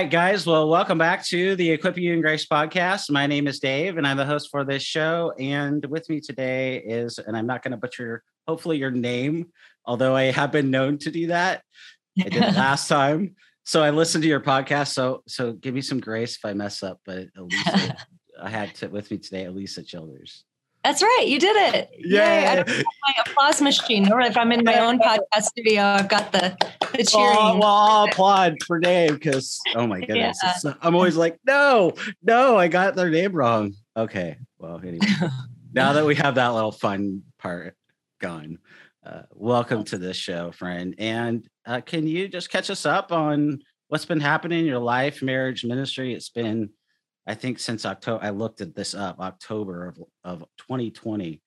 Right, guys. Well, welcome back to the Equip You and Grace podcast. My name is Dave, and I'm the host for this show. And with me today is, and I'm not going to butcher, hopefully, your name, although I have been known to do that. I did it last time. So I listened to your podcast. So, so give me some grace if I mess up. But Alisa, I had to, with me today, Alisa Childers. That's right. You did it. Yay. Yay. I don't have my applause machine, or if I'm in my own podcast studio, I've got the, the cheering. Oh, well, I'll applaud for Dave because, oh my goodness. Yeah. I'm always like, no, no, I got their name wrong. Okay. Well, anyway, now that we have that little fun part gone, uh, welcome to this show, friend. And uh, can you just catch us up on what's been happening in your life, marriage, ministry? It's been, I think, since October, I looked at this up, October of, of 2020.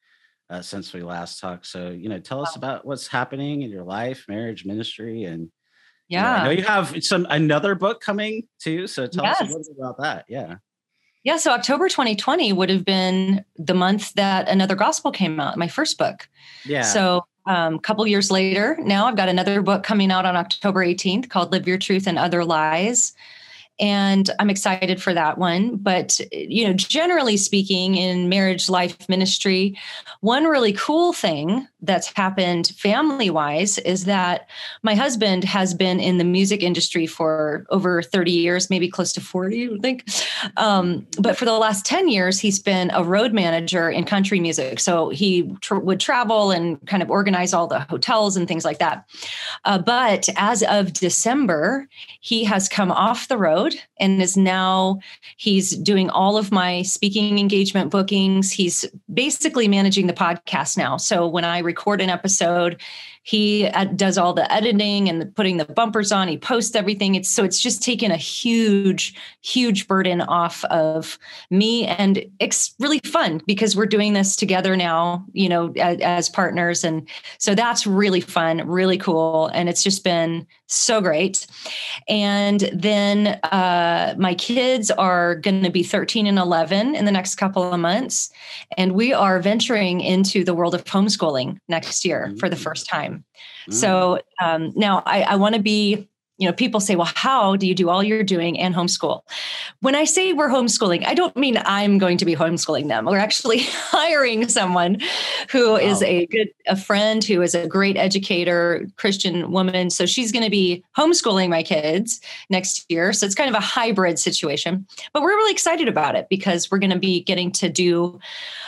Uh, since we last talked, so you know, tell us about what's happening in your life, marriage, ministry, and you know, I know you have some another book coming too. So tell us a little bit about that. Yeah. Yeah. So October 2020 would have been the month that another gospel came out, my first book. Yeah. So um, a couple years later, now I've got another book coming out on October 18th called Live Your Truth and Other Lies. And I'm excited for that one. But, you know, generally speaking, in marriage, life, ministry, one really cool thing that's happened family wise is that my husband has been in the music industry for over 30 years, maybe close to 40, I think. Um, but for the last 10 years, he's been a road manager in country music. So he tr- would travel and kind of organize all the hotels and things like that. Uh, but as of December, he has come off the road and is now he's doing all of my speaking engagement bookings. He's basically managing the podcast now. So when i record an episode he uh, does all the editing and the, putting the bumpers on he posts everything it's so it's just taken a huge huge burden off of me and it's really fun because we're doing this together now you know as, as partners and so that's really fun really cool and it's just been so great and then uh, my kids are going to be 13 and 11 in the next couple of months. And we are venturing into the world of homeschooling next year for the Mm. first time. Mm. So um, now I, I want to be, you know, people say, well, how do you do all you're doing and homeschool? When I say we're homeschooling, I don't mean I'm going to be homeschooling them. We're actually hiring someone who is Wow. a good, a friend who is a great educator, Christian woman. So she's going to be homeschooling my kids next year. So it's kind of a hybrid situation, but we're really excited about it because we're going to be getting to do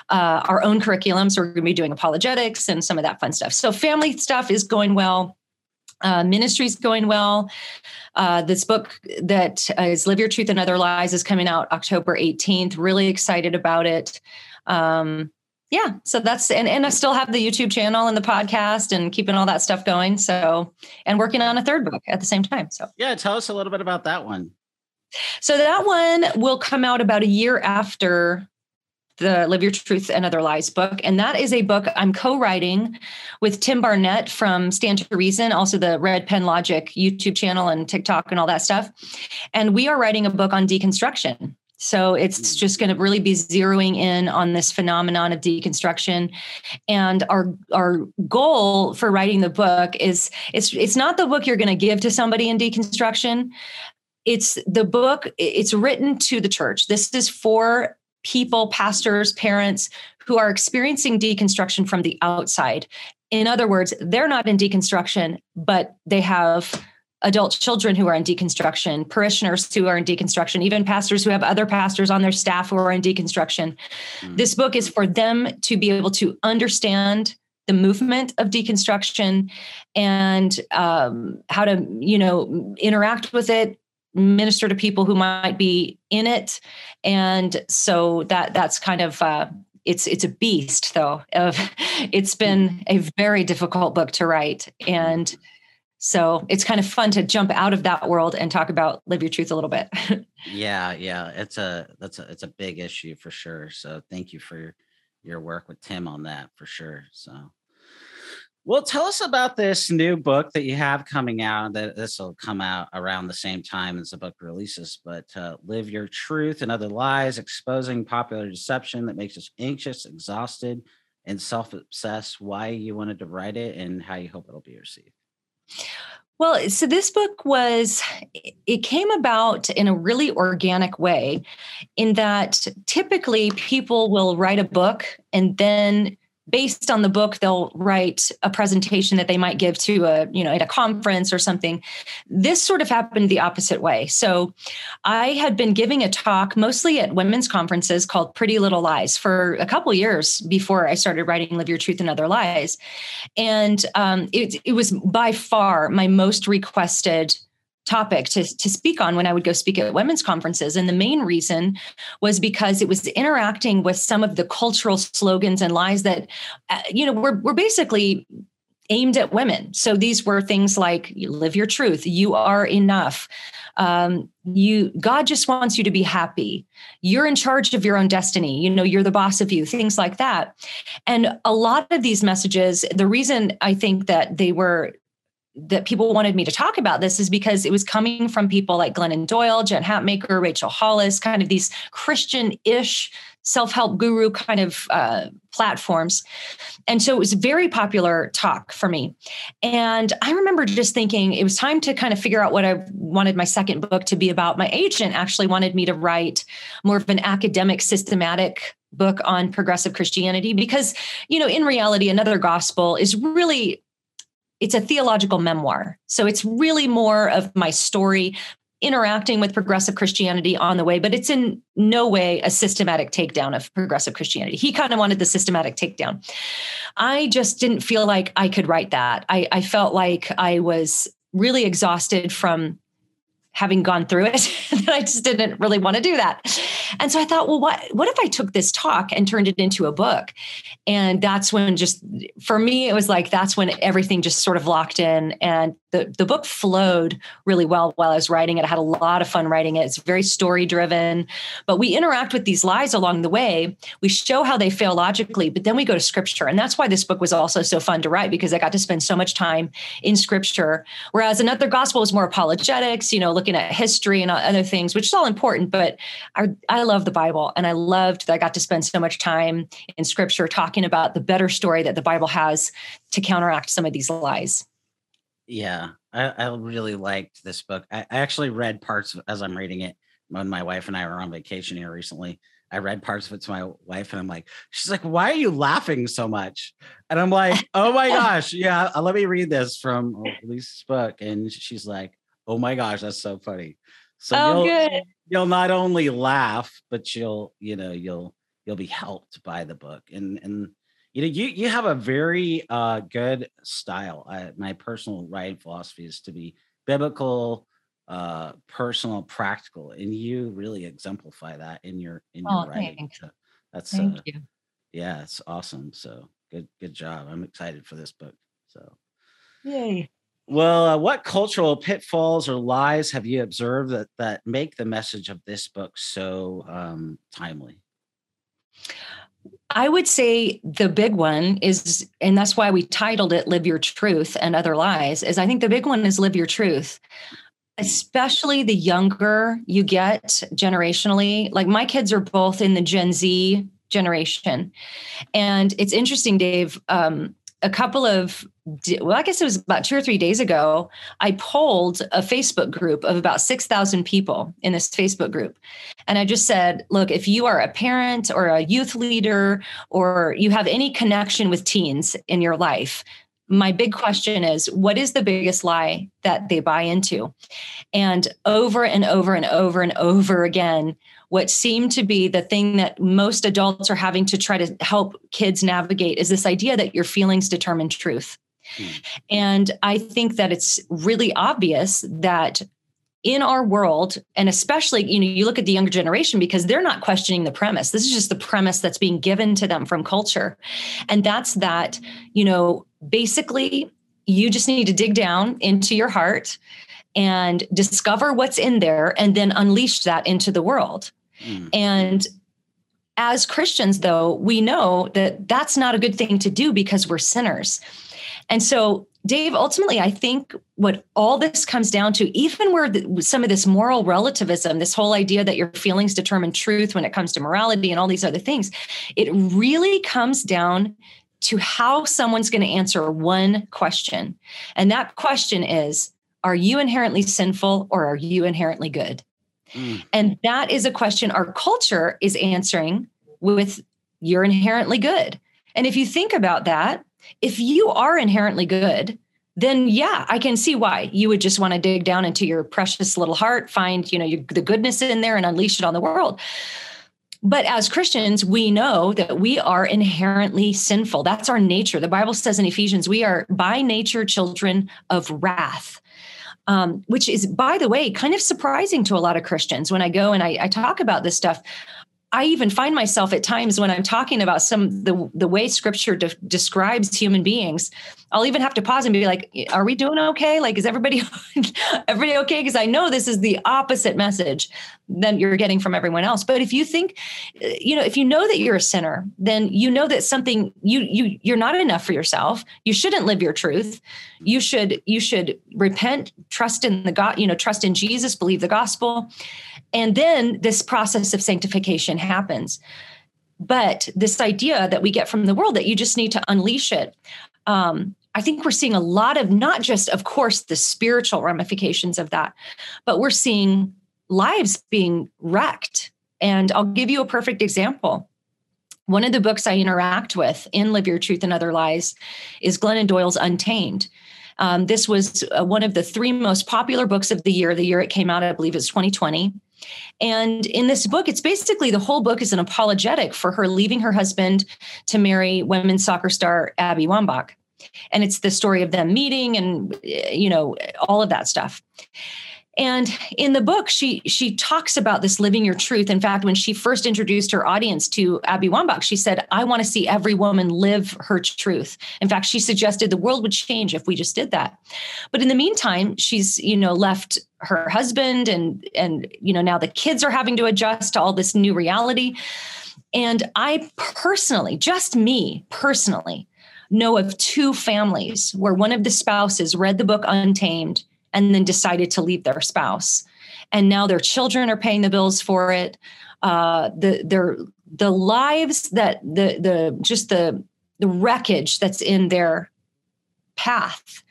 uh, our own curriculum. So we're going to be doing apologetics and some of that fun stuff. So family stuff is going well. Uh, ministry's going well. Uh, this book that is Live Your Truth and Other Lies is coming out October 18th. Really excited about it. Um, yeah, so that's and, and I still have the YouTube channel and the podcast and keeping all that stuff going. So and working on a third book at the same time. So yeah. Tell us a little bit about that one. so that one will come out about a year after the Live Your Truth and Other Lies book. And that is a book I'm co writing with Tim Barnett from Stand to Reason, also the Red Pen Logic YouTube channel and TikTok and all that stuff. And we are writing a book on deconstruction. So it's hmm. just going to really be zeroing in on this phenomenon of deconstruction. And our our goal for writing the book is it's it's not the book you're going to give to somebody in deconstruction it's the book it's written to the church this is for people pastors parents who are experiencing deconstruction from the outside in other words they're not in deconstruction but they have adult children who are in deconstruction parishioners who are in deconstruction even pastors who have other pastors on their staff who are in deconstruction Mm. this book is for them to be able to understand the movement of deconstruction and um, how to you know interact with it minister to people who might be in it. And so that that's kind of uh, it's it's a beast though. Of it's been a very difficult book to write. And so it's kind of fun to jump out of that world and talk about live your truth a little bit. Yeah yeah. It's a that's a it's a big issue for sure. So thank you for your, your work with tim on that for sure. So well, tell us about this new book that you have coming out. That this will come out around the same time as the book releases. But uh, live your truth and other lies, exposing popular deception that makes us anxious, exhausted, and self-obsessed. Why you wanted to write it and how you hope it'll be received. Well, so this book was, it came about in a really organic way, in that typically people will write a book and then based on the book they'll write a presentation that they might give to a you know at a conference or something. This sort of happened the opposite way. So i had been giving a talk mostly at women's conferences called pretty little lies for a couple years before i started writing live your truth and other lies. And um, it, it was by far my most requested topic to, to speak on when I would go speak at women's conferences. And the main reason was because it was interacting with some of the cultural slogans and lies that, uh, you know, were, were basically aimed at women. So these were things like live your truth, you are enough. Um, you God just wants you to be happy. You're in charge of your own destiny. You know, you're the boss of you, things like that. And a lot of these messages, the reason I think that they were that people wanted me to talk about this is because it was coming from people like Glennon Doyle, Jen Hatmaker, Rachel Hollis, kind of these Christian-ish self-help guru kind of uh, platforms. And so it was very popular talk for me. And I remember just thinking it was time to kind of figure out what I wanted my second book to be about. My agent actually wanted me to write more of an academic, systematic book on progressive Christianity because, you know, in reality, another gospel is really it's a theological memoir. So it's really more of my story interacting with progressive Christianity on the way, but it's in no way a systematic takedown of progressive Christianity. He kind of wanted the systematic takedown. I just didn't feel like I could write that. I, I felt like I was really exhausted from having gone through it that I just didn't really want to do that. And so I thought, well, what what if I took this talk and turned it into a book? And that's when just for me, it was like that's when everything just sort of locked in and the, the book flowed really well while I was writing it. I had a lot of fun writing it. It's very story driven, but we interact with these lies along the way. We show how they fail logically, but then we go to scripture. And that's why this book was also so fun to write because I got to spend so much time in scripture. Whereas another gospel was more apologetics, you know, looking at history and other things, which is all important. But I, I love the Bible and I loved that I got to spend so much time in scripture talking about the better story that the Bible has to counteract some of these lies. Yeah, I, I really liked this book. I, I actually read parts of, as I'm reading it when my wife and I were on vacation here recently. I read parts of it to my wife, and I'm like, she's like, "Why are you laughing so much?" And I'm like, "Oh my gosh, yeah, uh, let me read this from Lisa's book." And she's like, "Oh my gosh, that's so funny." So oh, you'll, good. you'll not only laugh, but you'll you know you'll you'll be helped by the book, and and you know you you have a very uh, good style. I, my personal writing philosophy is to be biblical uh personal practical and you really exemplify that in your in your oh, writing. so that's Thank uh, you. yeah it's awesome. So good good job. I'm excited for this book. So Yay. well uh, what cultural pitfalls or lies have you observed that that make the message of this book so um timely I would say the big one is, and that's why we titled it Live Your Truth and Other Lies, is I think the big one is Live Your Truth. Especially the younger you get generationally. Like my kids are both in the Gen Z generation. And it's interesting, Dave. Um, a couple of well i guess it was about two or three days ago i polled a facebook group of about 6000 people in this facebook group. And i just said look if you are a parent or a youth leader or you have any connection with teens in your life my big question is what is the biggest lie that they buy into? And over and over and over and over again what seemed to be the thing that most adults are having to try to help kids navigate is this idea that your feelings determine truth. Mm. And I think that it's really obvious that in our world and especially you know you look at the younger generation because they're not questioning the premise this is just the premise that's being given to them from culture and that's that you know basically you just need to dig down into your heart and discover what's in there and then unleash that into the world mm. and as Christians, though, we know that that's not a good thing to do because we're sinners. And so Dave, ultimately, I think what all this comes down to, even where the, some of this moral relativism, this whole idea that your feelings determine truth when it comes to morality and all these other things, it really comes down to how someone's going to answer one question. And that question is Are you inherently sinful or are you inherently good? Mm. And that is a question our culture is answering with You're inherently good. And if you think about that, if you are inherently good, then yeah, I can see why you would just want to dig down into your precious little heart, find, you know, your, the goodness in there and unleash it on the world. But as Christians, we know that we are inherently sinful. That's our nature. The Bible says in Ephesians, we are by nature children of wrath. Um, which is, by the way, kind of surprising to a lot of Christians. When I go and I, I talk about this stuff, I even find myself at times when I'm talking about some the the way Scripture de- describes human beings, I'll even have to pause and be like, "Are we doing okay? Like, is everybody everybody okay?" Because I know this is the opposite message than you're getting from everyone else. But if you think, you know, if you know that you're a sinner, then you know that something you you you're not enough for yourself. You shouldn't live your truth. You should you should repent, trust in the God, you know, trust in Jesus, believe the gospel and then this process of sanctification happens. But this idea that we get from the world that you just need to unleash it. Um, I think we're seeing a lot of not just, of course, the spiritual ramifications of that, but we're seeing lives being wrecked. And I'll give you a perfect example. One of the books I interact with in Live Your Truth and Other Lies is Glennon Doyle's Untamed. Um, this was uh, one of the three most popular books of the year. The year it came out, I believe, is 2020. And in this book, it's basically the whole book is an apologetic for her leaving her husband to marry women's soccer star Abby Wambach. And it's the story of them meeting and, you know, all of that stuff. And in the book, she she talks about this living your truth. In fact, when she first introduced her audience to Abby Wambach, she said, "I want to see every woman live her truth." In fact, she suggested the world would change if we just did that. But in the meantime, she's you know left her husband, and and you know now the kids are having to adjust to all this new reality. And I personally, just me personally, know of two families where one of the spouses read the book Untamed and then decided to leave their spouse. And now their children are paying the bills for it. Uh, the their the lives that the the just the the wreckage that's in their path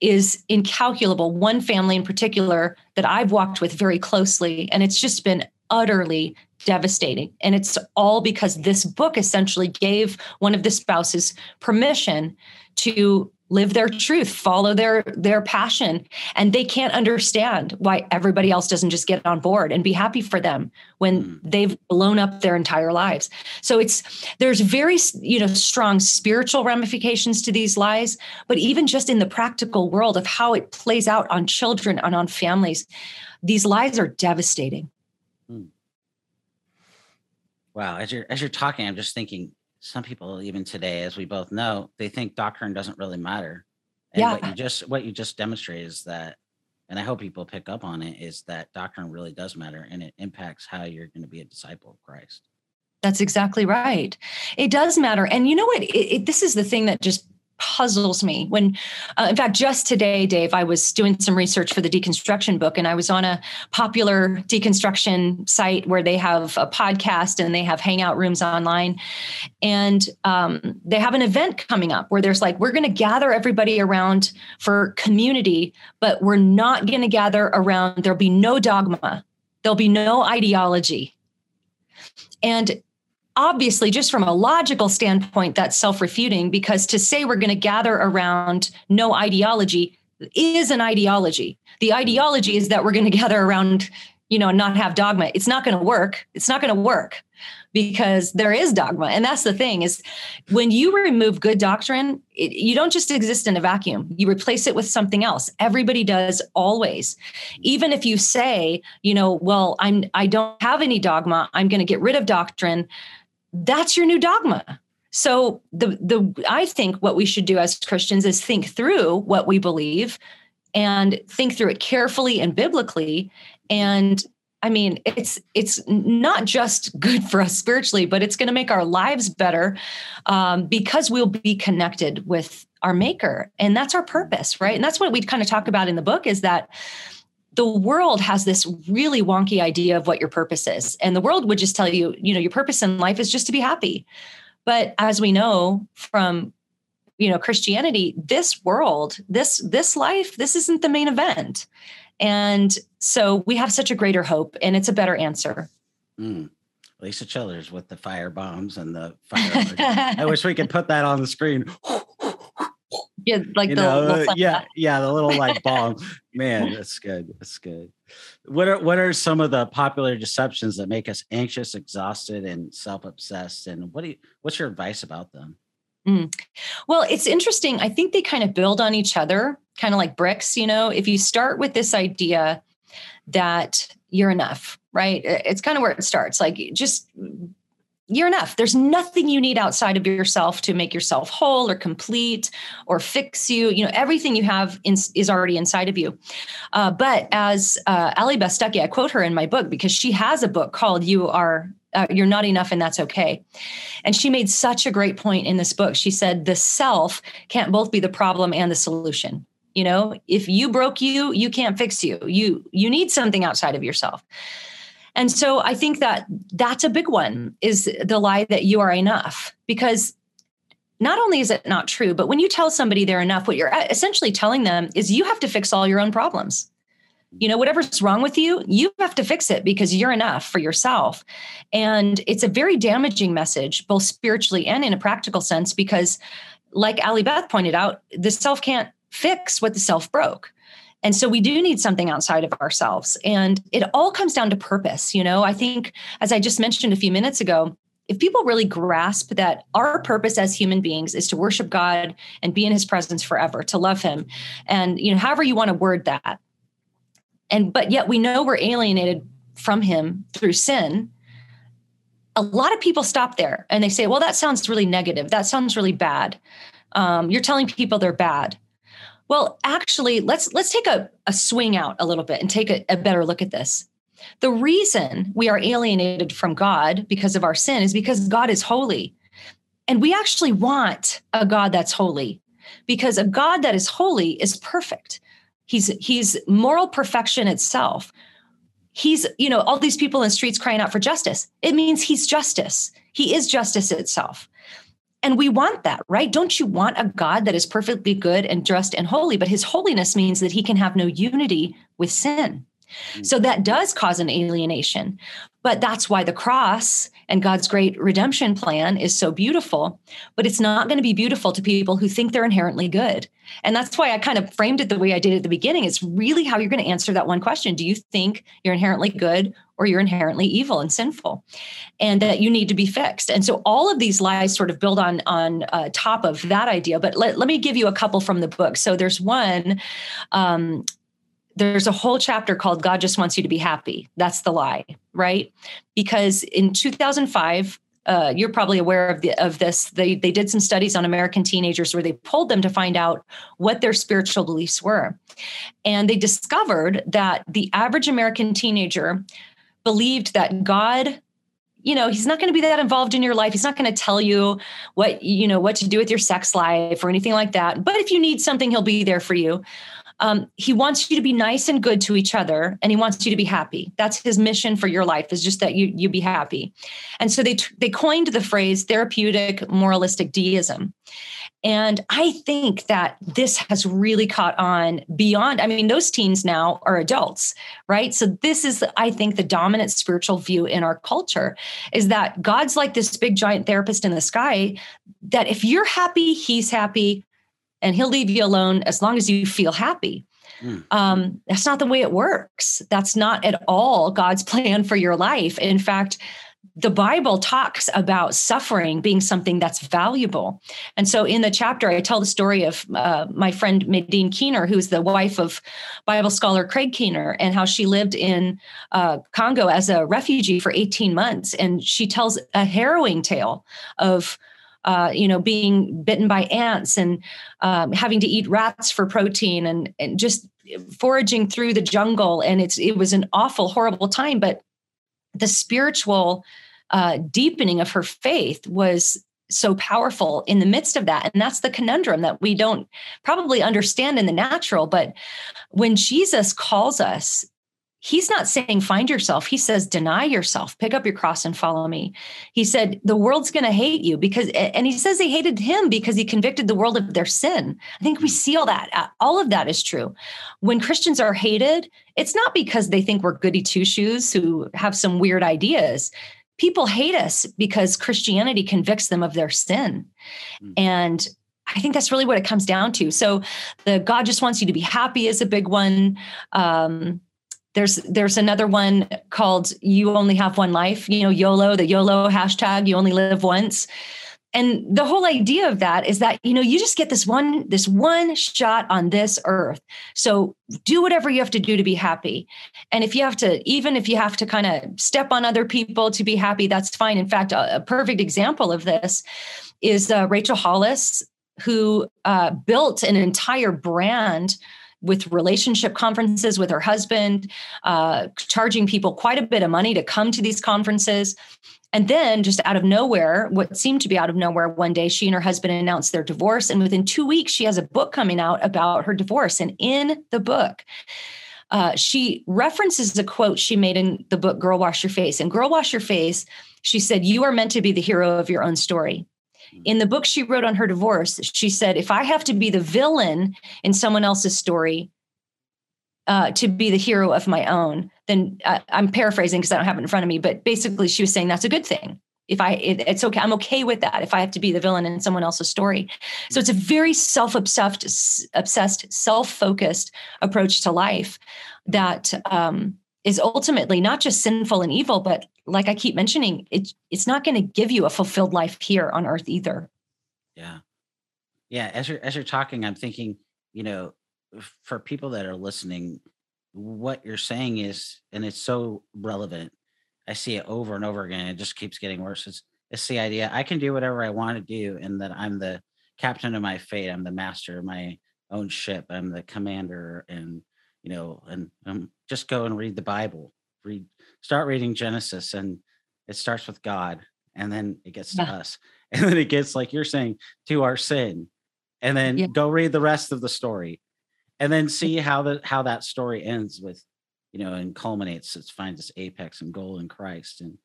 is incalculable. One family in particular that I've walked with very closely, and it's just been utterly devastating. And it's all because this book essentially gave one of the spouses permission to live their truth follow their their passion and they can't understand why everybody else doesn't just get on board and be happy for them when mm. they've blown up their entire lives so it's there's very you know strong spiritual ramifications to these lies but even just in the practical world of how it plays out on children and on families these lies are devastating mm. wow as you're as you're talking i'm just thinking some people even today as we both know they think doctrine doesn't really matter. And yeah. what you just what you just demonstrate is that and i hope people pick up on it is that doctrine really does matter and it impacts how you're going to be a disciple of christ. That's exactly right. It does matter and you know what? It, it, this is the thing that just puzzles me. When uh, in fact just today dave i was doing some research for the deconstruction book and i was on a popular deconstruction site where they have a podcast and they have hangout rooms online. And um, they have an event coming up where there's like we're going to gather everybody around for community but we're not going to gather around there'll be no dogma. There'll be no ideology. And obviously just from a logical standpoint that's self-refuting because to say we're going to gather around no ideology is an ideology. The ideology is that we're going to gather around you know not have dogma. It's not going to work. It's not going to work because there is dogma. And that's the thing is when you remove good doctrine it, you don't just exist in a vacuum. You replace it with something else. Everybody does always. Even if you say you know well i'm i don't have any dogma i'm going to get rid of doctrine that's your new dogma. So the the i think what we should do as christians is think through what we believe and think through it carefully and biblically. And I mean, it's it's not just good for us spiritually, but it's going to make our lives better um, because we'll be connected with our Maker, and that's our purpose, right? And that's what we kind of talk about in the book is that the world has this really wonky idea of what your purpose is, and the world would just tell you, you know, your purpose in life is just to be happy. But as we know from you know Christianity, this world, this this life, this isn't the main event and so we have such a greater hope and it's a better answer. Mm. Lisa Childers with the fire bombs and the fire. I wish we could put that on the screen. Yeah, like the know, yeah, yeah, the little like bomb. Man, that's good. That's good. What are what are some of the popular deceptions that make us anxious, exhausted, and self-obsessed? And what do you, what's your advice about them? Mm. Well, it's interesting. I think they kind of build on each other, kind of like bricks. You know, if you start with this idea that you're enough, right? It's kind of where it starts. Like, just you're enough. There's nothing you need outside of yourself to make yourself whole or complete or fix you. You know, everything you have in, is already inside of you. Uh, but as uh, Allie Beth I quote her in my book because she has a book called "You Are uh, you're not enough and that's okay. And she made such a great point in this book. She said the self can't both be the problem and the solution. You know, if you broke you, you can't fix you. You you need something outside of yourself. And so I think that that's a big one is the lie that you are enough because not only is it not true, but when you tell somebody they're enough, what you're essentially telling them is you have to fix all your own problems. You know whatever's wrong with you you have to fix it because you're enough for yourself. And it's a very damaging message both spiritually and in a practical sense because like Allie Beth pointed out the self can't fix what the self broke and so we do need something outside of ourselves. And it all comes down to purpose you know? I think as i just mentioned a few minutes ago if people really grasp that our purpose as human beings is to worship god and be in his presence forever to love him and you know however you want to word that. And but yet we know we're alienated from him through sin. A lot of people stop there and they say well that sounds really negative. That sounds really bad. Um, you're telling people they're bad well actually let's let's take a, a swing out a little bit and take a, a better look at this the reason we are alienated from god because of our sin is because god is holy and we actually want a god that's holy because a god that is holy is perfect He's he's moral perfection itself. He's, you know, all these people in the streets crying out for justice. It means he's justice. He is justice itself. And we want that, right? Don't you want a God that is perfectly good and just and holy? But his holiness means that he can have no unity with sin. Mm. So that does cause an alienation. But that's why the cross and God's great redemption plan is so beautiful. But it's not going to be beautiful to people who think they're inherently good. And that's why I kind of framed it the way I did at the beginning. It's really how you're going to answer that one question Do you think you're inherently good or you're inherently evil and sinful? And that you need to be fixed. And so all of these lies sort of build on, on uh, top of that idea. But let, let me give you a couple from the book. So there's one um, there's a whole chapter called God just wants you to be happy. That's the lie, right? Because in 2005, uh, you're probably aware of the of this. They they did some studies on American teenagers where they pulled them to find out what their spiritual beliefs were, and they discovered that the average American teenager believed that God you know he's not going to be that involved in your life. He's not going to tell you what you know what to do with your sex life or anything like that. But if you need something he'll be there for you. Um, he wants you to be nice and good to each other and he wants you to be happy. That's his mission for your life is just that you you be happy. And so they they coined the phrase therapeutic moralistic deism and I think that this has really caught on beyond. I mean, those teens now are adults, right? So, this is, I think, the dominant spiritual view in our culture is that God's like this big giant therapist in the sky, that if you're happy, he's happy and he'll leave you alone as long as you feel happy. Mm. Um, that's not the way it works. That's not at all God's plan for your life. In fact, the Bible talks about suffering being something that's valuable. And so in the chapter, I tell the story of uh, my friend Medine Keener, who's the wife of Bible scholar Craig Keener, and how she lived in uh, Congo as a refugee for 18 months. And she tells a harrowing tale of uh, you know, being bitten by ants and um, having to eat rats for protein and, and just foraging through the jungle. And it's it was an awful, horrible time. But the spiritual uh, deepening of her faith was so powerful in the midst of that. And that's the conundrum that we don't probably understand in the natural. But when Jesus calls us he's not saying find yourself he says deny yourself pick up your cross and follow me he said the world's going to hate you because and he says they hated him because he convicted the world of their sin i think we hmm. see all that all of that is true when christians are hated it's not because they think we're goody two shoes who have some weird ideas people hate us because christianity convicts them of their sin mm. and I think that's really what it comes down to. So, the God just wants you to be happy is a big one. Um, there's there's another one called you only have one life you know yolo the yolo hashtag you only live once. And the whole idea of that is that you know you just get this one this one shot on this earth. So do whatever you have to do to be happy. And if you have to even if you have to kind of step on other people to be happy that's fine. In fact a, a perfect example of this is uh, rachel hollis who uh, built an entire brand with relationship conferences with her husband, uh, charging people quite a bit of money to come to these conferences. And then, just out of nowhere, what seemed to be out of nowhere, one day she and her husband announced their divorce. And within two weeks, she has a book coming out about her divorce. And in the book, uh, she references a quote she made in the book, Girl Wash Your Face. And Girl Wash Your Face, she said, You are meant to be the hero of your own story. In the book she wrote on her divorce, she said, if I have to be the villain in someone else's story uh, to be the hero of my own, then uh, I'm paraphrasing because I don't have it in front of me, but basically she was saying that's a good thing. If I, it, it's okay, I'm okay with that. If I have to be the villain in someone else's story, so it's a very self-obsessed, obsessed, self-focused approach to life that um, is ultimately not just sinful and evil, but like I keep mentioning, it, it's not going to give you a fulfilled life here on earth either. Yeah. Yeah. As you're, as you're talking, I'm thinking, you know, for people that are listening, what you're saying is, and it's so relevant. I see it over and over again. It just keeps getting worse. It's, it's the idea I can do whatever I want to do, and that I'm the captain of my fate. I'm the master of my own ship. I'm the commander, and you know, and um, just go and read the Bible. Read, start reading Genesis, and it starts with God, and then it gets to yeah. us, and then it gets like you're saying to our sin, and then yeah. go read the rest of the story, and then see how the how that story ends with, you know, and culminates. It finds its apex and goal in Christ, and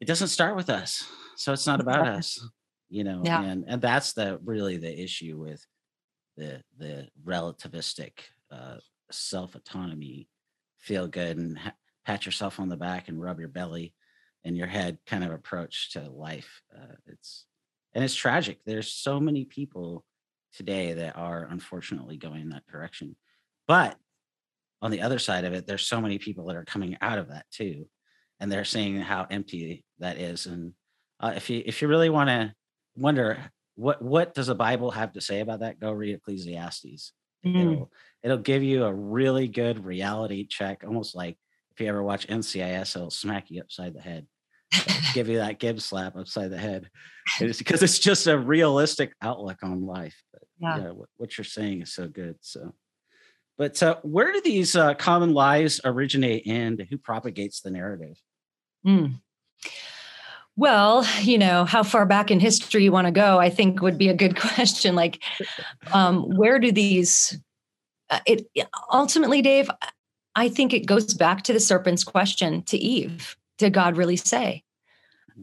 it doesn't start with us, so it's not about us, you know, yeah. and and that's the really the issue with the the relativistic uh, self autonomy, feel good and ha- pat yourself on the back and rub your belly and your head kind of approach to life. Uh, it's and it's tragic. There's so many people today that are unfortunately going in that direction. But on the other side of it, there's so many people that are coming out of that too, and they're seeing how empty that is. And uh, if you if you really want to wonder what what does the Bible have to say about that, go read Ecclesiastes. Mm. It'll it'll give you a really good reality check, almost like if you ever watch NCIS, it'll smack you upside the head, give you that Gibbs slap upside the head. It's because it's just a realistic outlook on life. But yeah, yeah what, what, you're saying is so good. So, but uh, where do these uh, common lies originate, and who propagates the narrative? Mm. Well, you know, how far back in history you want to go, I think would be a good question. Like, um, where do these uh, it ultimately, Dave, I think it goes back to the serpent's question to Eve Did God really say?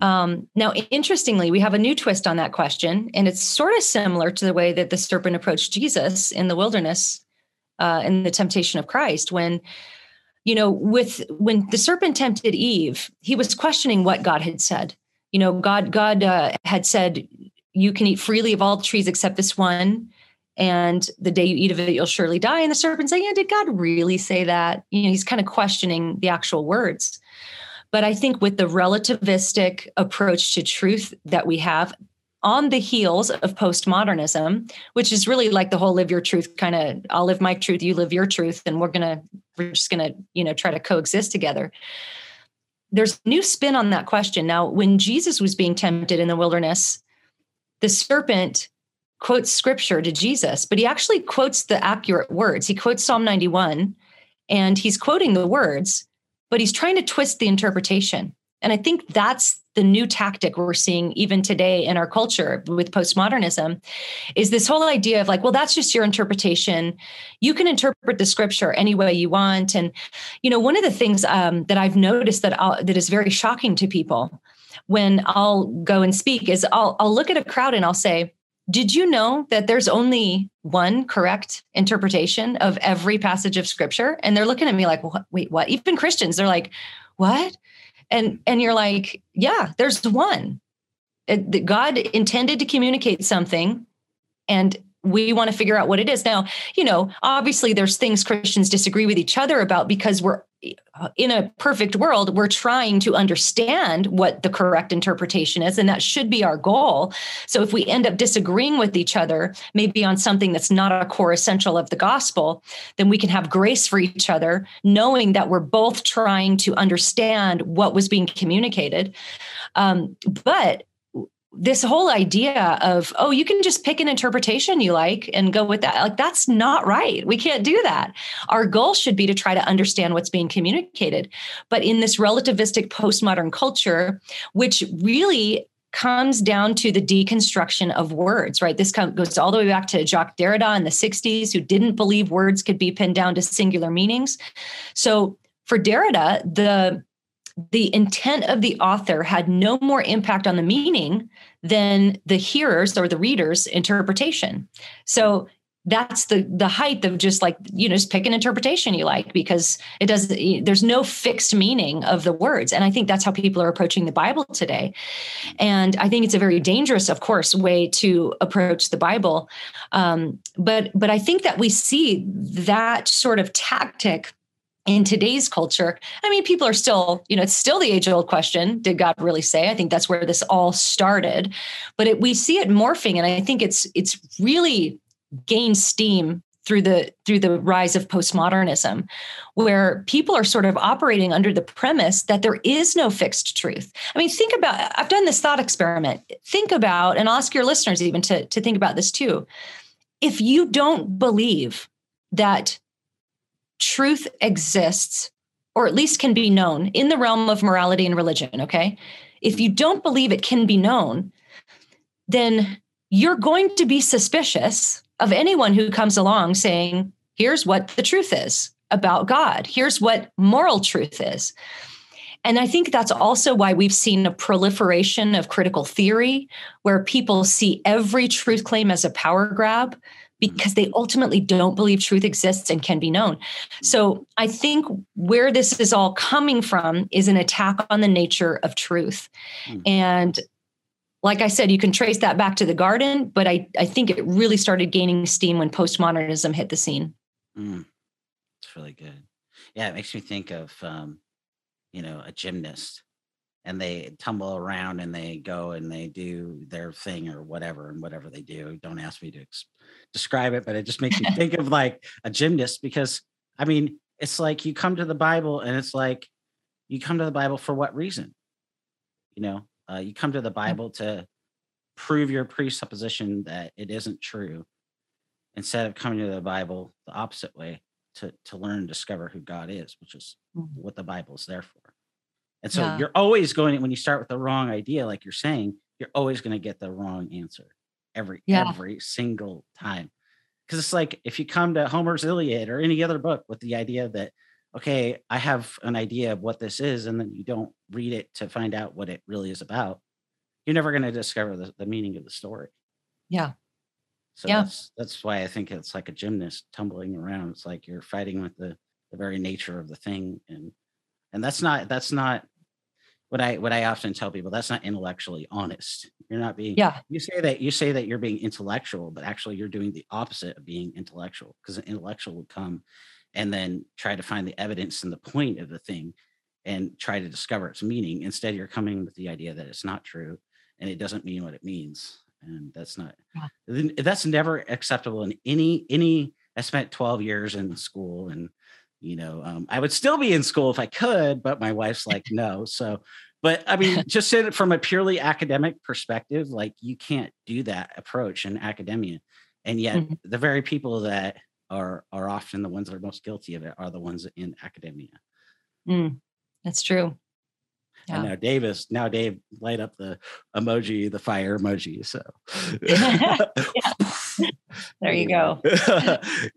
Um, now, interestingly, we have a new twist on that question, and it's sort of similar to the way that the serpent approached Jesus in the wilderness uh, in the temptation of Christ. When, you know, with when the serpent tempted Eve, he was questioning what God had said. You know, God, God uh, had said, "You can eat freely of all trees except this one." and the day you eat of it you'll surely die and the serpent saying yeah did god really say that you know he's kind of questioning the actual words But I think with the relativistic approach to truth that we have, on the heels of postmodernism, which is really like the whole live your truth kind of I'll live my truth, you live your truth, and we're gonna we're just gonna, you know, try to coexist together. There's a new spin on that question. Now, when Jesus was being tempted in the wilderness, the serpent quotes scripture to Jesus, but he actually quotes the accurate words. He quotes Psalm 91 and he's quoting the words, but he's trying to twist the interpretation. And I think that's the new tactic we're seeing even today in our culture with postmodernism is this whole idea of like, well, that's just your interpretation. You can interpret the scripture any way you want. And, you know, one of the things um, that I've noticed that I'll, that is very shocking to people when I'll go and speak is I'll, I'll look at a crowd and I'll say, did you know that there's only one correct interpretation of every passage of scripture? And they're looking at me like, wait, what? Even Christians, they're like, what? And and you're like yeah there's one. God intended to communicate something and we want to figure out what it is. Now you know obviously there's things christians disagree with each other about because we're in a perfect world we're trying to understand what the correct interpretation is and that should be our goal. So if we end up disagreeing with each other maybe on something that's not a core essential of the gospel then we can have grace for each other knowing that we're both trying to understand what was being communicated. Um, but this whole idea of oh you can just pick an interpretation you like and go with that. Like that's not right. We can't do that. Our goal should be to try to understand what's being communicated. But in this relativistic postmodern culture which really comes down to the deconstruction of words right? This goes all the way back to jacques derrida in the 60s who didn't believe words could be pinned down to singular meanings. So for derrida the the intent of the author had no more impact on the meaning than the hearers or the readers interpretation. So that's the the height of just like you know just pick an interpretation you like because it does there's no fixed meaning of the words. And i think that's how people are approaching the bible today. And i think it's a very dangerous of course way to approach the bible. Um, but but i think that we see that sort of tactic in today's culture, I mean, people are still, you know, it's still the age old question Did God really say? I think that's where this all started. But it, we see it morphing, and I think it's it's really gained steam through the through the rise of postmodernism where people are sort of operating under the premise that there is no fixed truth i mean think about i've done this thought experiment think about and ask your listeners even to, to think about this too if you don't believe that truth exists, or at least can be known in the realm of morality and religion, okay? If you don't believe it can be known, then you're going to be suspicious of anyone who comes along saying, here's what the truth is about God, here's what moral truth is. And I think that's also why we've seen a proliferation of critical theory where people see every truth claim as a power grab because they ultimately don't believe truth exists and can be known. So I think where this is all coming from is an attack on the nature of truth. Mm. And like I said, you can trace that back to the garden, but I, I think it really started gaining steam when postmodernism hit the scene. Mm. It's really good. Yeah, it makes me think of, um, you know, a gymnast and they tumble around and they go and they do their thing or whatever and whatever they do. Don't ask me to ex- describe it, but it just makes me think of like a gymnast because I mean, it's like you come to the Bible and it's like you come to the Bible for what reason? You know, uh, you come to the Bible to prove your presupposition that it isn't true instead of coming to the Bible the opposite way to, to learn and discover who God is, which is mm-hmm. what the Bible is there for. And so yeah. you're always going when you start with the wrong idea, like you're saying, you're always going to get the wrong answer every yeah. every single time. Because it's like if you come to Homer's Iliad or any other book with the idea that, okay, I have an idea of what this is, and then you don't read it to find out what it really is about, you're never going to discover the, the meaning of the story. Yeah. So yeah. that's that's why I think it's like a gymnast tumbling around. It's like you're fighting with the the very nature of the thing and and that's not that's not what I what I often tell people. That's not intellectually honest. You're not being. Yeah. You say that you say that you're being intellectual, but actually you're doing the opposite of being intellectual because an intellectual would come and then try to find the evidence and the point of the thing, and try to discover its meaning. Instead, you're coming with the idea that it's not true and it doesn't mean what it means. And that's not yeah. that's never acceptable in any any I spent 12 years in school and you know um, I would still be in school if I could, but my wife's like, no. So but I mean, just from a purely academic perspective, like you can't do that approach in academia. And yet mm-hmm. the very people that are are often the ones that are most guilty of it are the ones in academia. Mm, that's true. Yeah. And now Davis, now Dave light up the emoji, the fire emoji. So there you go.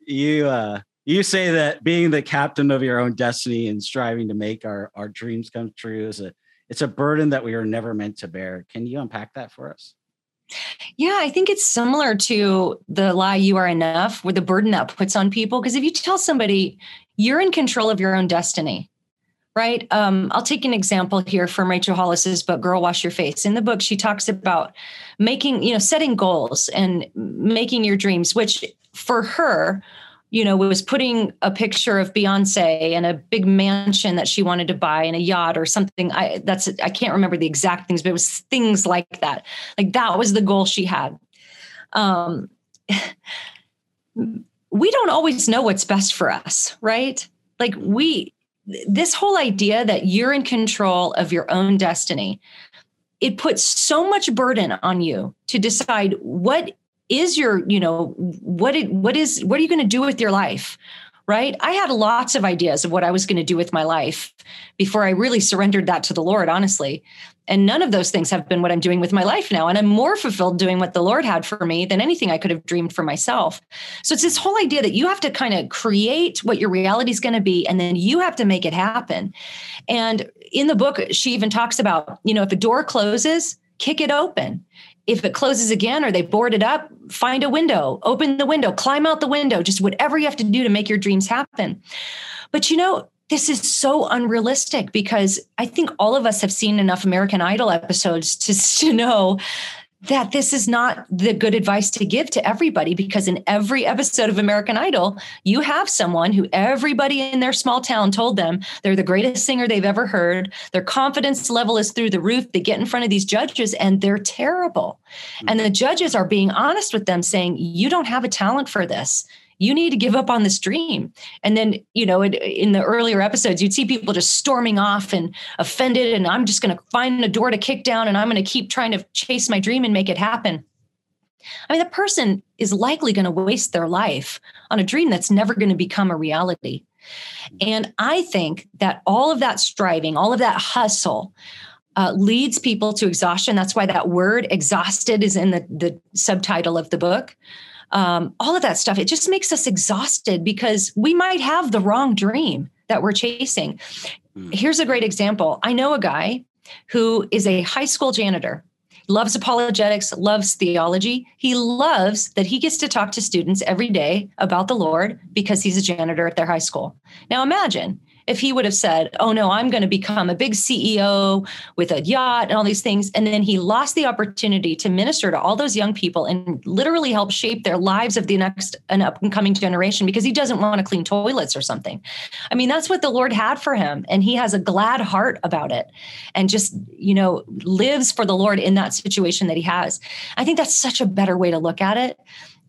you uh you say that being the captain of your own destiny and striving to make our our dreams come true is a it's a burden that we are never meant to bear. Can you unpack that for us? Yeah, I think it's similar to the lie you are enough with the burden that puts on people. Because if you tell somebody you're in control of your own destiny, right? Um, I'll take an example here from Rachel Hollis's book, Girl Wash Your Face. In the book, she talks about making, you know, setting goals and making your dreams, which for her you know, was putting a picture of Beyonce and a big mansion that she wanted to buy and a yacht or something. I that's I can't remember the exact things, but it was things like that. Like that was the goal she had. Um, we don't always know what's best for us, right? Like we this whole idea that you're in control of your own destiny it puts so much burden on you to decide what is your you know what it, what is what are you going to do with your life right? I had lots of ideas of what i was going to do with my life before i really surrendered that to the lord honestly. And none of those things have been what i'm doing with my life now and i'm more fulfilled doing what the lord had for me than anything i could have dreamed for myself. So it's this whole idea that you have to kind of create what your reality is going to be and then you have to make it happen. And in the book she even talks about you know if a door closes kick it open if it closes again or they board it up, find a window, open the window, climb out the window, just whatever you have to do to make your dreams happen. But you know, this is so unrealistic because I think all of us have seen enough American Idol episodes to, to know that this is not the good advice to give to everybody because in every episode of American Idol, you have someone who everybody in their small town told them they're the greatest singer they've ever heard. Their confidence level is through the roof. They get in front of these judges and they're terrible. Mm-hmm. And the judges are being honest with them, saying, You don't have a talent for this you need to give up on this dream. And then, you know, in, in the earlier episodes, you'd see people just storming off and offended, and I'm just going to find a door to kick down and I'm going to keep trying to chase my dream and make it happen. I mean, the person is likely going to waste their life on a dream that's never going to become a reality. And I think that all of that striving, all of that hustle, uh, leads people to exhaustion. That's why that word exhausted is in the, the subtitle of the book um, all of that stuff. It just makes us exhausted because we might have the wrong dream that we're chasing. Mm. Here's a great example I know a guy who is a high school janitor loves apologetics, loves theology. He loves that he gets to talk to students every day about the Lord because he's a janitor at their high school. Now imagine if he would have said, Oh no, I'm going to become a big CEO with a yacht and all these things. And then he lost the opportunity to minister to all those young people and literally help shape their lives of the next an up and coming generation because he doesn't want to clean toilets or something. I mean, that's what the Lord had for him. And he has a glad heart about it and just, you know, lives for the Lord in that situation that he has. I think that's such a better way to look at it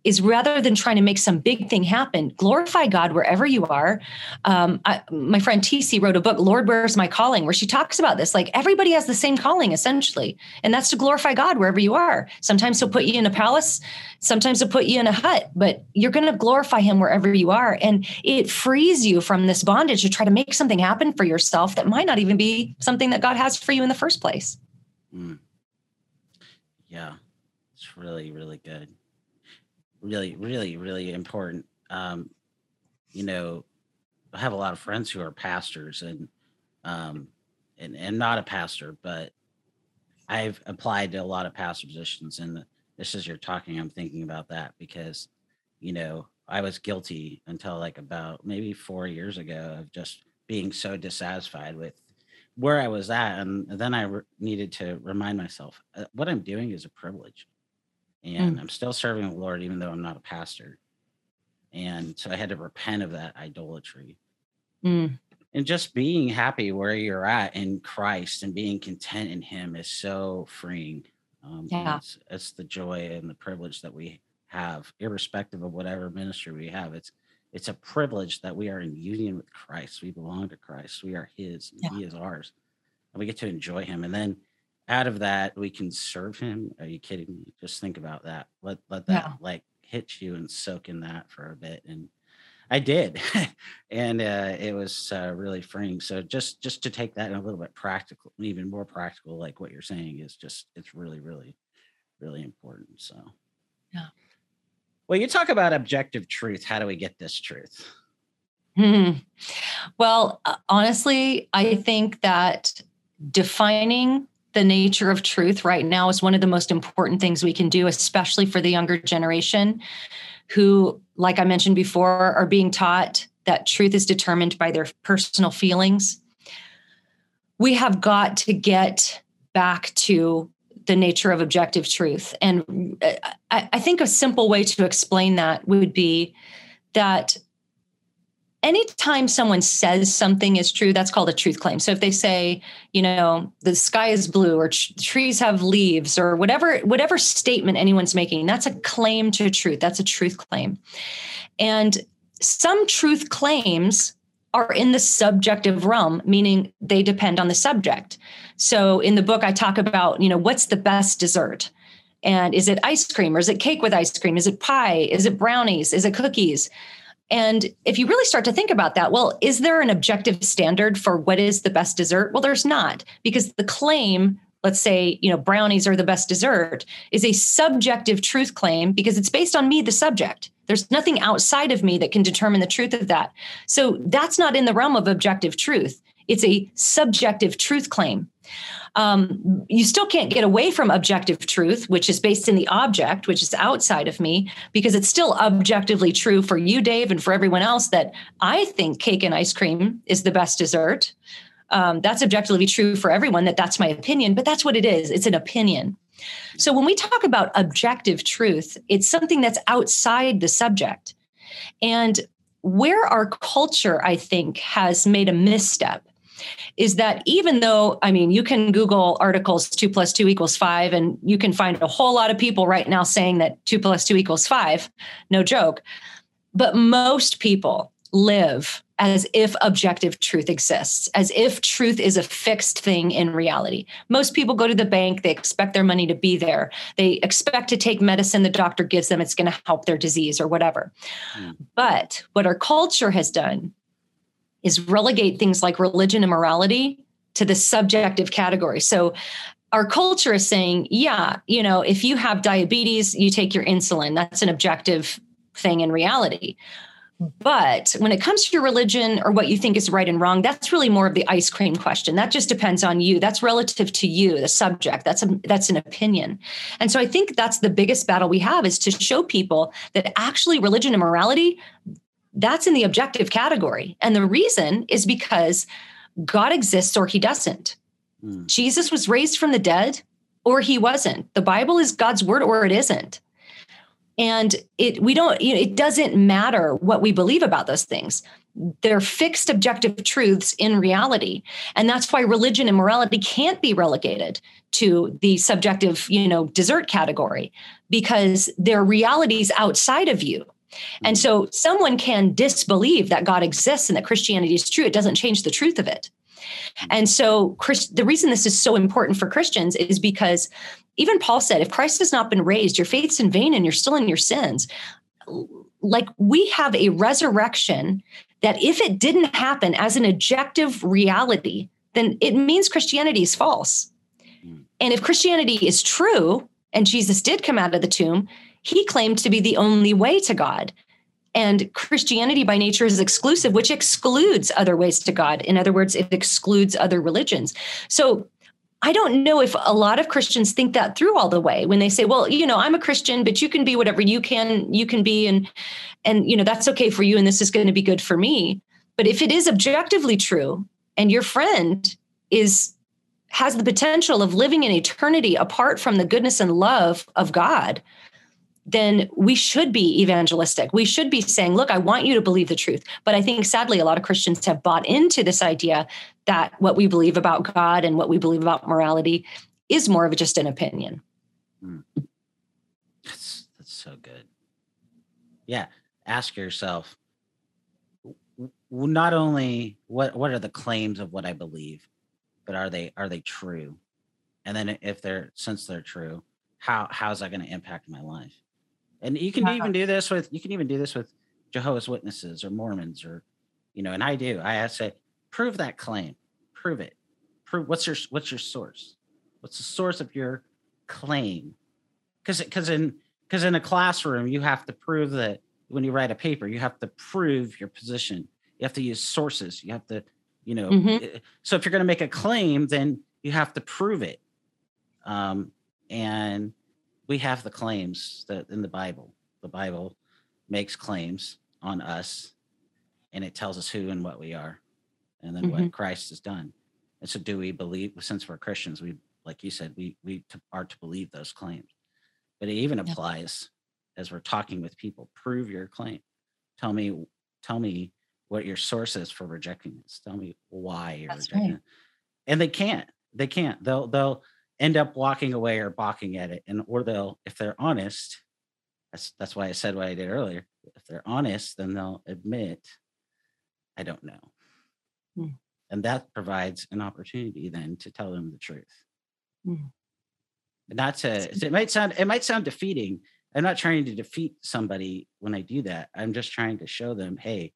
is rather than trying to make some big thing happen, glorify God wherever you are. Um, I, my friend TC wrote a book, Lord, Where's My Calling, where she talks about this. Like everybody has the same calling essentially, and that's to glorify God wherever you are. Sometimes he'll put you in a palace, sometimes he'll put you in a hut, but you're going to glorify him wherever you are. And it frees you from this bondage to try to make something happen for yourself that might not even be something that God has for you in the first place. Mm. Yeah, it's really, really good really, really, really important. Um, you know, I have a lot of friends who are pastors and um, and and not a pastor, but I've applied to a lot of pastor positions. And this is you're talking, I'm thinking about that because, you know, I was guilty until like about maybe four years ago of just being so dissatisfied with where I was at, and then I re- needed to remind myself uh, what I'm doing is a privilege and mm. I'm still serving the Lord even though I'm not a pastor. And so I had to repent of that idolatry. Mm. and just being happy where you're at in Christ and being content in Him is so freeing. Um, yeah, it's, it's the joy and the privilege that we have, irrespective of whatever ministry we have. It's it's a privilege that we are in union with Christ. We belong to Christ. We are His. Yeah. He is ours, and we get to enjoy Him. And then out of that, we can serve Him. Are you kidding me? Just think about that. Let let that yeah. like hit you and soak in that for a bit and I did, and uh, it was uh, really freeing. So just just to take that in a little bit practical, even more practical, like what you're saying is just it's really really really important. So yeah. Well, you talk about objective truth. How do we get this truth? Hmm. Well, uh, honestly, I think that defining the nature of truth right now is one of the most important things we can do, especially for the younger generation who, like I mentioned before, are being taught that truth is determined by their personal feelings. We have got to get back to the nature of objective truth. And uh, I, I think a simple way to explain that would be that anytime someone says something is true, that's called a truth claim. So if they say, you know, the sky is blue or trees have leaves or whatever whatever statement anyone's making, that's a claim to truth. That's a truth claim. And some truth claims are in the subjective realm, meaning they depend on the subject. So in the book I talk about, you know, what's the best dessert? And is it ice cream or is it cake with ice cream? Is it pie? Is it brownies? Is it cookies? And if you really start to think about that, well, is there an objective standard for what is the best dessert? Well, there's not, because the claim, let's say, you know, brownies are the best dessert, is a subjective truth claim because it's based on me, the subject. There's nothing outside of me that can determine the truth of that. So that's not in the realm of objective truth. It's a subjective truth claim um, you still can't get away from objective truth, which is based in the object, which is outside of me, because it's still objectively true for you, Dave, and for everyone else that I think cake and ice cream is the best dessert. Um, that's objectively true for everyone that that's my opinion, but that's what it is. It's an opinion. So when we talk about objective truth, it's something that's outside the subject. And where our culture, I think, has made a misstep is that even though, I mean, you can Google articles two plus two equals five, and you can find a whole lot of people right now saying that two plus two equals five, no joke. But most people live as if objective truth exists, as if truth is a fixed thing in reality. Most people go to the bank, they expect their money to be there. They expect to take medicine the doctor gives them, it's going to help their disease or whatever. Mm. But what our culture has done is relegate things like religion and morality to the subjective category. So our culture is saying, yeah, you know, if you have diabetes, you take your insulin. That's an objective thing in reality. But when it comes to your religion or what you think is right and wrong, that's really more of the ice cream question. That just depends on you. That's relative to you, the subject. That's a, that's an opinion. And so I think that's the biggest battle we have is to show people that actually religion and morality that's in the objective category. And the reason is because God exists or he doesn't. Mm. Jesus was raised from the dead or he wasn't. The Bible is God's word or it isn't. And it we don't you know it doesn't matter what we believe about those things. They're fixed objective truths in reality. And that's why religion and morality can't be relegated to the subjective, you know, dessert category because they're realities outside of you and so someone can disbelieve that God exists and that Christianity is true. It doesn't change the truth of it. And so Christ, the reason this is so important for Christians is because even Paul said, if Christ has not been raised, your faith's in vain and you're still in your sins. Like we have a resurrection that if it didn't happen as an objective reality, then it means Christianity is false. Hmm. And if Christianity is true and Jesus did come out of the tomb, he claimed to be the only way to God. And Christianity by nature is exclusive, which excludes other ways to God. In other words, it excludes other religions. So I don't know if a lot of Christians think that through all the way when they say, well, you know, I'm a Christian, but you can be whatever you can, you can be, and and you know, that's okay for you, and this is going to be good for me. But if it is objectively true and your friend is has the potential of living in eternity apart from the goodness and love of God, then we should be evangelistic. We should be saying, look, I want you to believe the truth. But I think sadly, a lot of Christians have bought into this idea that what we believe about God and what we believe about morality is more of just an opinion. Mm. That's, that's so good. Yeah. Ask yourself, not only what what are the claims of what I believe, but are they are they true? And then if they're since they're true, how how is that going to impact my life? And you can even do this with you can even do this with Jehovah's Witnesses or Mormons or you know, and I do. I say, prove that claim. Prove it. Prove what's your what's your source? What's the source of your claim? Because because in because in a classroom you have to prove that when you write a paper you have to prove your position you have to use sources you have to you know mm-hmm. Eh, so if you're going to make a claim then you have to prove it um, and we have the claims that in the bible. The bible makes claims on us and it tells us who and what we are and then mm-hmm. what christ has done. And so do we believe since we're christians we like you said we we are to believe those claims. But it even applies as we're talking with people. Prove your claim. Tell me tell me what your source is for rejecting this. Tell me why you're That's rejecting right. it. And they can't. They can't. They'll they'll end up walking away or balking at it and or they'll if they're honest that's that's why i said what i did earlier if they're honest then they'll admit i don't know hmm. and that provides an opportunity then to tell them the truth hmm. not to it might sound it might sound defeating I'm not trying to defeat somebody when I do that. I'm just trying to show them, hey,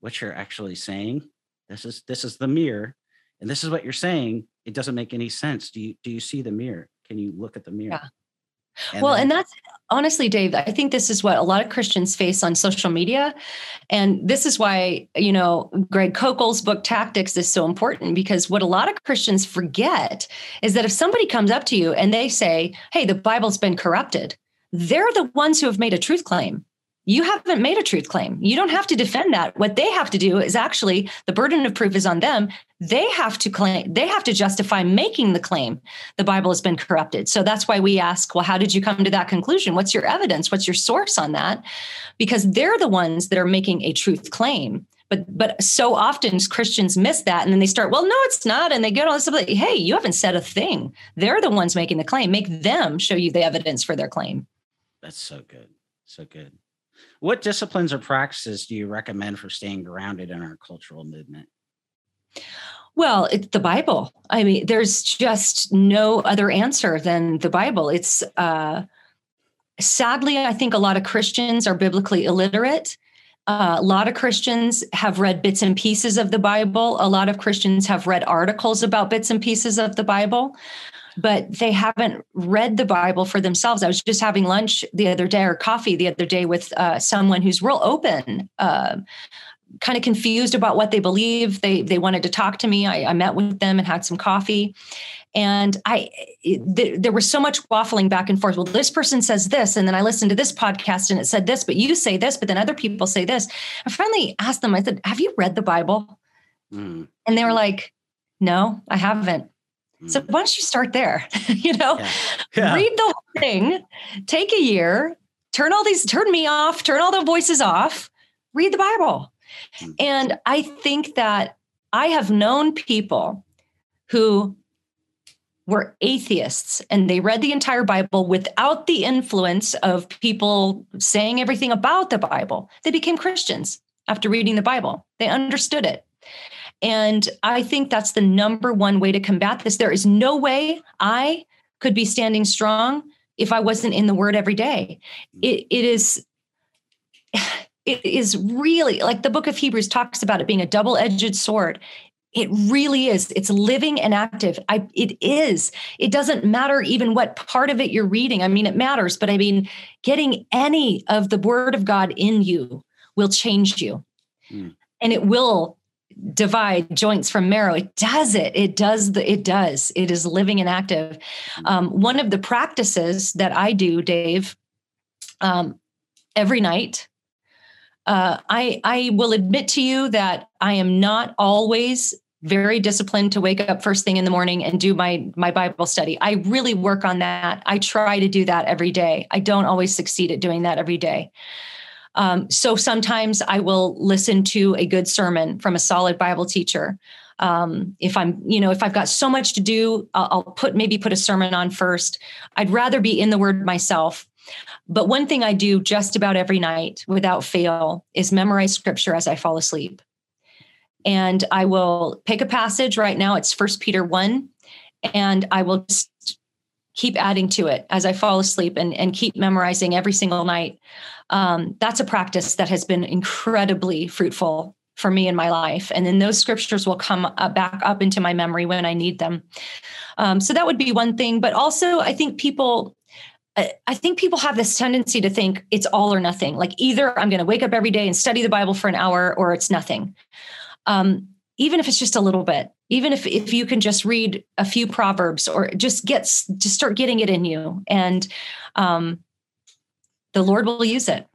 what you're actually saying, this is this is the mirror, and this is what you're saying. It doesn't make any sense. Do you do you see the mirror? Can you look at the mirror? Yeah. And well, then, and that's honestly, Dave, I think this is what a lot of Christians face on social media. And this is why, you know, Greg Koukl's book Tactics is so important because what a lot of Christians forget is that if somebody comes up to you and they say, Hey, the Bible's been corrupted, they're the ones who have made a truth claim. You haven't made a truth claim. You don't have to defend that. What they have to do is actually the burden of proof is on them. They have to claim, they have to justify making the claim the Bible has been corrupted. So that's why we ask, well, how did you come to that conclusion? What's your evidence? What's your source on that? Because they're the ones that are making a truth claim but but so often christians miss that and then they start well no it's not and they get all this like hey you haven't said a thing they're the ones making the claim make them show you the evidence for their claim that's so good. So good. What disciplines or practices do you recommend for staying grounded in our cultural movement? Well, it's the Bible. I mean, there's just no other answer than the Bible. It's uh, sadly, I think a lot of Christians are biblically illiterate. Uh, a lot of Christians have read bits and pieces of the Bible. A lot of Christians have read articles about bits and pieces of the Bible but they haven't read the Bible for themselves. I was just having lunch the other day or coffee the other day with uh, someone who's real open. Uh, kind of confused about what they believe. They they wanted to talk to me. I, I met with them and had some coffee, and I th- there was so much waffling back and forth. Well, this person says this, and then I listened to this podcast and it said this, but you say this, but then other people say this. I finally asked them. I said, "Have you read the Bible?" Mm. And they were like, "No, I haven't." So mm. why don't you start there? you know, yeah. Yeah. read the whole thing, take a year, turn all these, turn me off, turn all the voices off, read the Bible. Mm. And I think that I have known people who were atheists and they read the entire Bible without the influence of people saying everything about the Bible. They became Christians after reading the Bible. They understood it. And I think that's the number one way to combat this. There is no way I could be standing strong if I wasn't in the word every day. It, it is it is really like the book of Hebrews talks about it being a double-edged sword. It really is. It's living and active. I it is. It doesn't matter even what part of it you're reading. I mean, it matters, but I mean, getting any of the word of God in you will change you. Mm. And it will divide joints from marrow it does it it does the it does it is living and active um, one of the practices that i do dave um, every night uh, i i will admit to you that i am not always very disciplined to wake up first thing in the morning and do my my Bible study. I really work on that. I try to do that every day. I don't always succeed at doing that every day. Um, so sometimes I will listen to a good sermon from a solid Bible teacher. Um, if I'm, you know, if I've got so much to do, I'll, I'll put maybe put a sermon on first. I'd rather be in the Word myself. But one thing I do just about every night without fail is memorize scripture as I fall asleep. And I will pick a passage right now. It's First Peter 1. And I will just keep adding to it as I fall asleep and, and keep memorizing every single night. Um, that's a practice that has been incredibly fruitful for me in my life. And then those scriptures will come up, back up into my memory when I need them. Um, so that would be one thing. But also, I think people I think people have this tendency to think it's all or nothing. Like either I'm going to wake up every day and study the Bible for an hour, or it's nothing. Um, even if it's just a little bit, even if if you can just read a few proverbs or just get just start getting it in you, and um, the Lord will use it.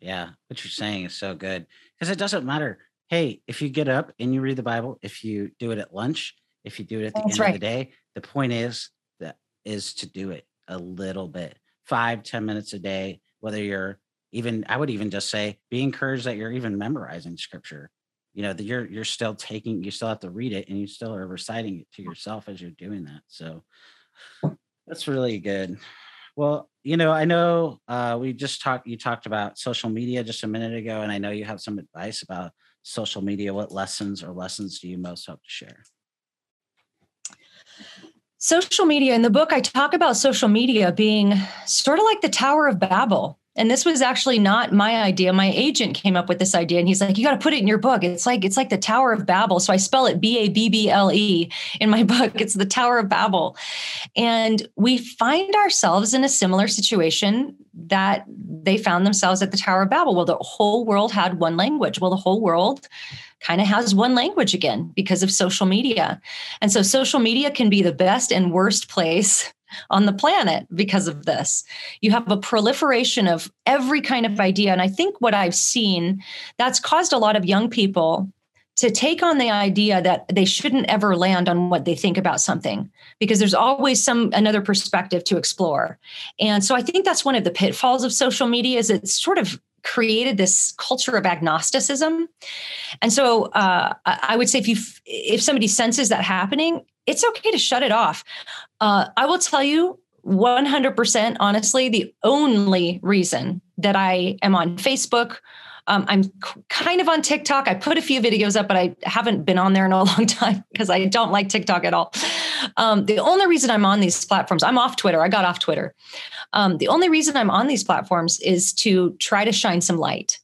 Yeah, what you're saying is so good because it doesn't matter. Hey, if you get up and you read the Bible, if you do it at lunch, if you do it at the That's end right. of the day, the point is that is to do it a little bit, five ten minutes a day, whether you're even, I would even just say, be encouraged that you're even memorizing scripture. You know, that you're you're still taking, you still have to read it and you still are reciting it to yourself as you're doing that. So that's really good. Well, you know, I know uh, we just talked, you talked about social media just a minute ago, and I know you have some advice about social media. What lessons or lessons do you most hope to share? Social media in the book, I talk about social media being sort of like the Tower of Babel. And this was actually not my idea. My agent came up with this idea and he's like, you got to put it in your book. It's like, it's like the Tower of Babel. So I spell it B-A-B-B-L-E in my book. It's the Tower of Babel. And we find ourselves in a similar situation that they found themselves at the Tower of Babel. Well, the whole world had one language. Well, the whole world kind of has one language again because of social media. And so social media can be the best and worst place on the planet because of this. You have a proliferation of every kind of idea. And I think what I've seen that's caused a lot of young people to take on the idea that they shouldn't ever land on what they think about something because there's always some another perspective to explore and so i think that's one of the pitfalls of social media is it's sort of created this culture of agnosticism and so uh, i would say if you if somebody senses that happening it's okay to shut it off uh, i will tell you 100% honestly the only reason that i am on facebook um, I'm kind of on TikTok. I put a few videos up, but I haven't been on there in a long time because I don't like TikTok at all. Um, the only reason I'm on these platforms, I'm off Twitter. I got off Twitter. Um, the only reason I'm on these platforms is to try to shine some light.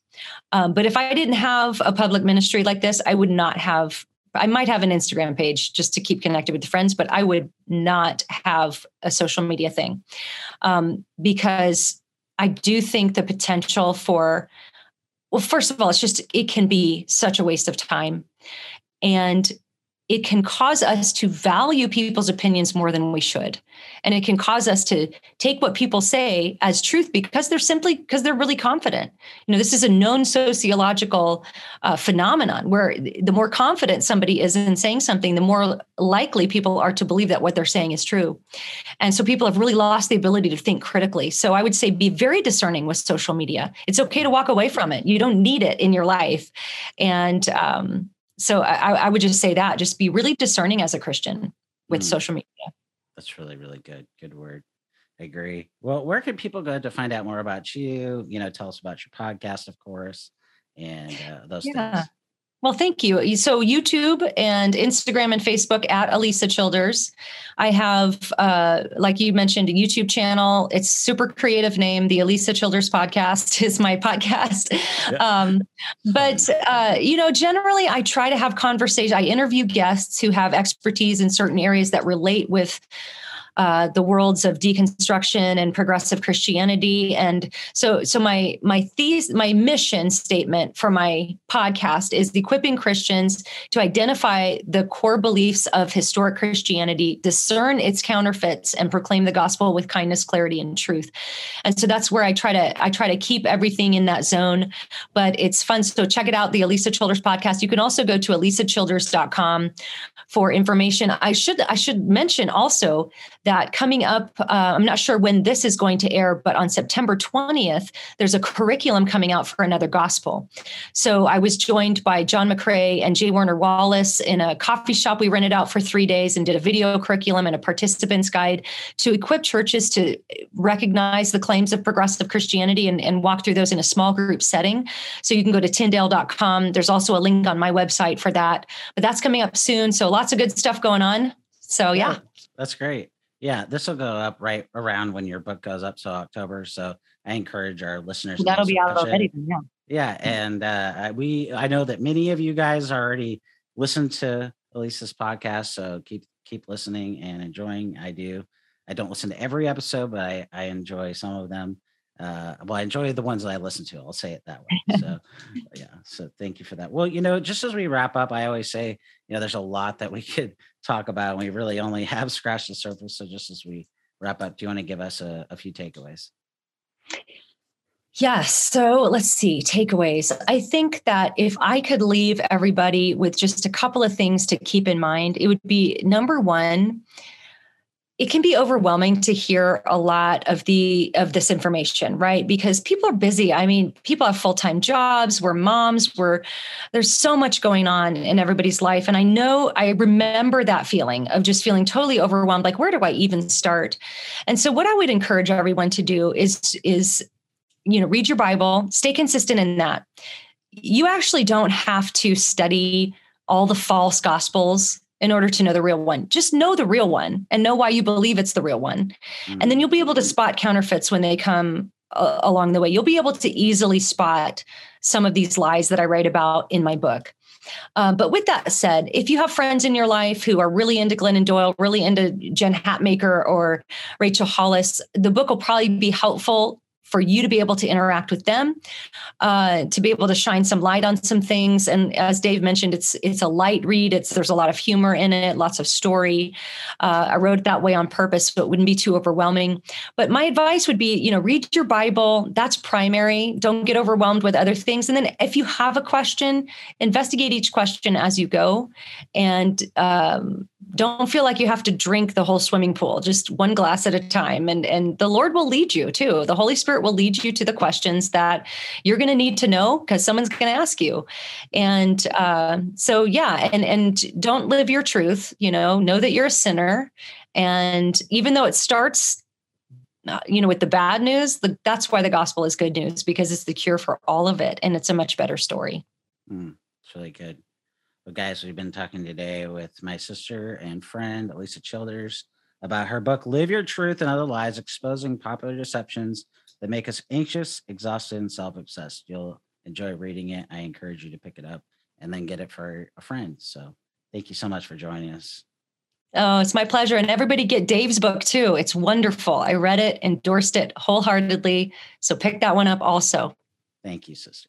Um, but if I didn't have a public ministry like this, I would not have. I might have an Instagram page just to keep connected with friends, but I would not have a social media thing um, because I do think the potential for, well, first of all, it's just, it can be such a waste of time. And it can cause us to value people's opinions more than we should. And it can cause us to take what people say as truth because they're simply because they're really confident. You know this is a known sociological uh, phenomenon where the more confident somebody is in saying something the more likely people are to believe that what they're saying is true. And so people have really lost the ability to think critically. So i would say be very discerning with social media. It's okay to walk away from it. You don't need it in your life. And um, so I, I, would just say that just be really discerning as a Christian with mm. social media. That's really, really good. Good word. I agree. Well, where can people go to find out more about you? You know, tell us about your podcast, of course, and uh, those yeah. things. Well, thank you. So, YouTube and Instagram and Facebook at Alisa Childers. I have, uh, like you mentioned, a YouTube channel. It's super creative name. The Alisa Childers Podcast is my podcast. Yeah. Um, but uh, you know, generally, I try to have conversation. I interview guests who have expertise in certain areas that relate with uh, the worlds of deconstruction and progressive Christianity. And so, so my my thesis, my mission statement for my podcast is equipping Christians to identify the core beliefs of historic Christianity, discern its counterfeits, and proclaim the gospel with kindness, clarity, and truth. And so that's where I try to I try to keep everything in that zone. But it's fun. So check it out, the Alisa Childers podcast. You can also go to alisachilders.com for information. I should I should mention also that coming up, uh, I'm not sure when this is going to air, but on September 20th, there's a curriculum coming out for another gospel. So I was joined by John McCrae and J. Warner Wallace in a coffee shop we rented out for three days and did a video curriculum and a participants guide to equip churches to recognize the claims of progressive Christianity and, and walk through those in a small group setting. So you can go to tyndale.com. There's also a link on my website for that. But that's coming up soon. So lots of good stuff going on. So yeah. That's great. Yeah, this will go up right around when your book goes up, so October. So I encourage our listeners. That'll be out already. Yeah. Yeah, and uh, we I know that many of you guys already listen to Alisa's podcast, so keep keep listening and enjoying. I do. I don't listen to every episode, but I I enjoy some of them. Uh, well, I enjoy the ones that I listen to. I'll say it that way. So, yeah. So, thank you for that. Well, you know, just as we wrap up, I always say, you know, there's a lot that we could talk about. And we really only have scratched the surface. So, just as we wrap up, do you want to give us a, a few takeaways? Yes. So let's see, takeaways. I think that if I could leave everybody with just a couple of things to keep in mind, it would be number one, it can be overwhelming to hear a lot of the of this information right? Because people are busy. I mean people have full-time jobs. We're moms. We're there's so much going on in everybody's life. And i know i remember that feeling of just feeling totally overwhelmed like where do i even start? And so what i would encourage everyone to do is is you know read your bible stay consistent in that. You actually don't have to study all the false gospels in order to know the real one. Just know the real one and know why you believe it's the real one. Mm-hmm. And then you'll be able to spot counterfeits when they come uh, along the way. You'll be able to easily spot some of these lies that I write about in my book. Um, but with that said, if you have friends in your life who are really into Glennon Doyle, really into Jen Hatmaker or Rachel Hollis, the book will probably be helpful for you to be able to interact with them, uh, to be able to shine some light on some things. And as Dave mentioned, it's it's a light read. It's there's a lot of humor in it, lots of story. Uh, I wrote it that way on purpose, so it wouldn't be too overwhelming. But my advice would be, you know, read your Bible. That's primary. Don't get overwhelmed with other things. And then if you have a question, investigate each question as you go, and um, don't feel like you have to drink the whole swimming pool just one glass at a time. And and the lord will lead you too. The holy spirit will lead you to the questions that you're going to need to know because someone's going to ask you. And uh, so yeah and and don't live your truth you know know that you're a sinner. And even though it starts uh, you know with the bad news the, that's why the gospel is good news because it's the cure for all of it and it's a much better story. Mm, it's really good guys, we've been talking today with my sister and friend, Alisa Childers, about her book, Live Your Truth and Other Lies, exposing popular deceptions that make us anxious, exhausted, and self-obsessed. You'll enjoy reading it. I encourage you to pick it up and then get it for a friend. So thank you so much for joining us. Oh, it's my pleasure. And everybody get Dave's book too. It's wonderful. I read it, endorsed it wholeheartedly. So pick that one up also. Thank you, sister.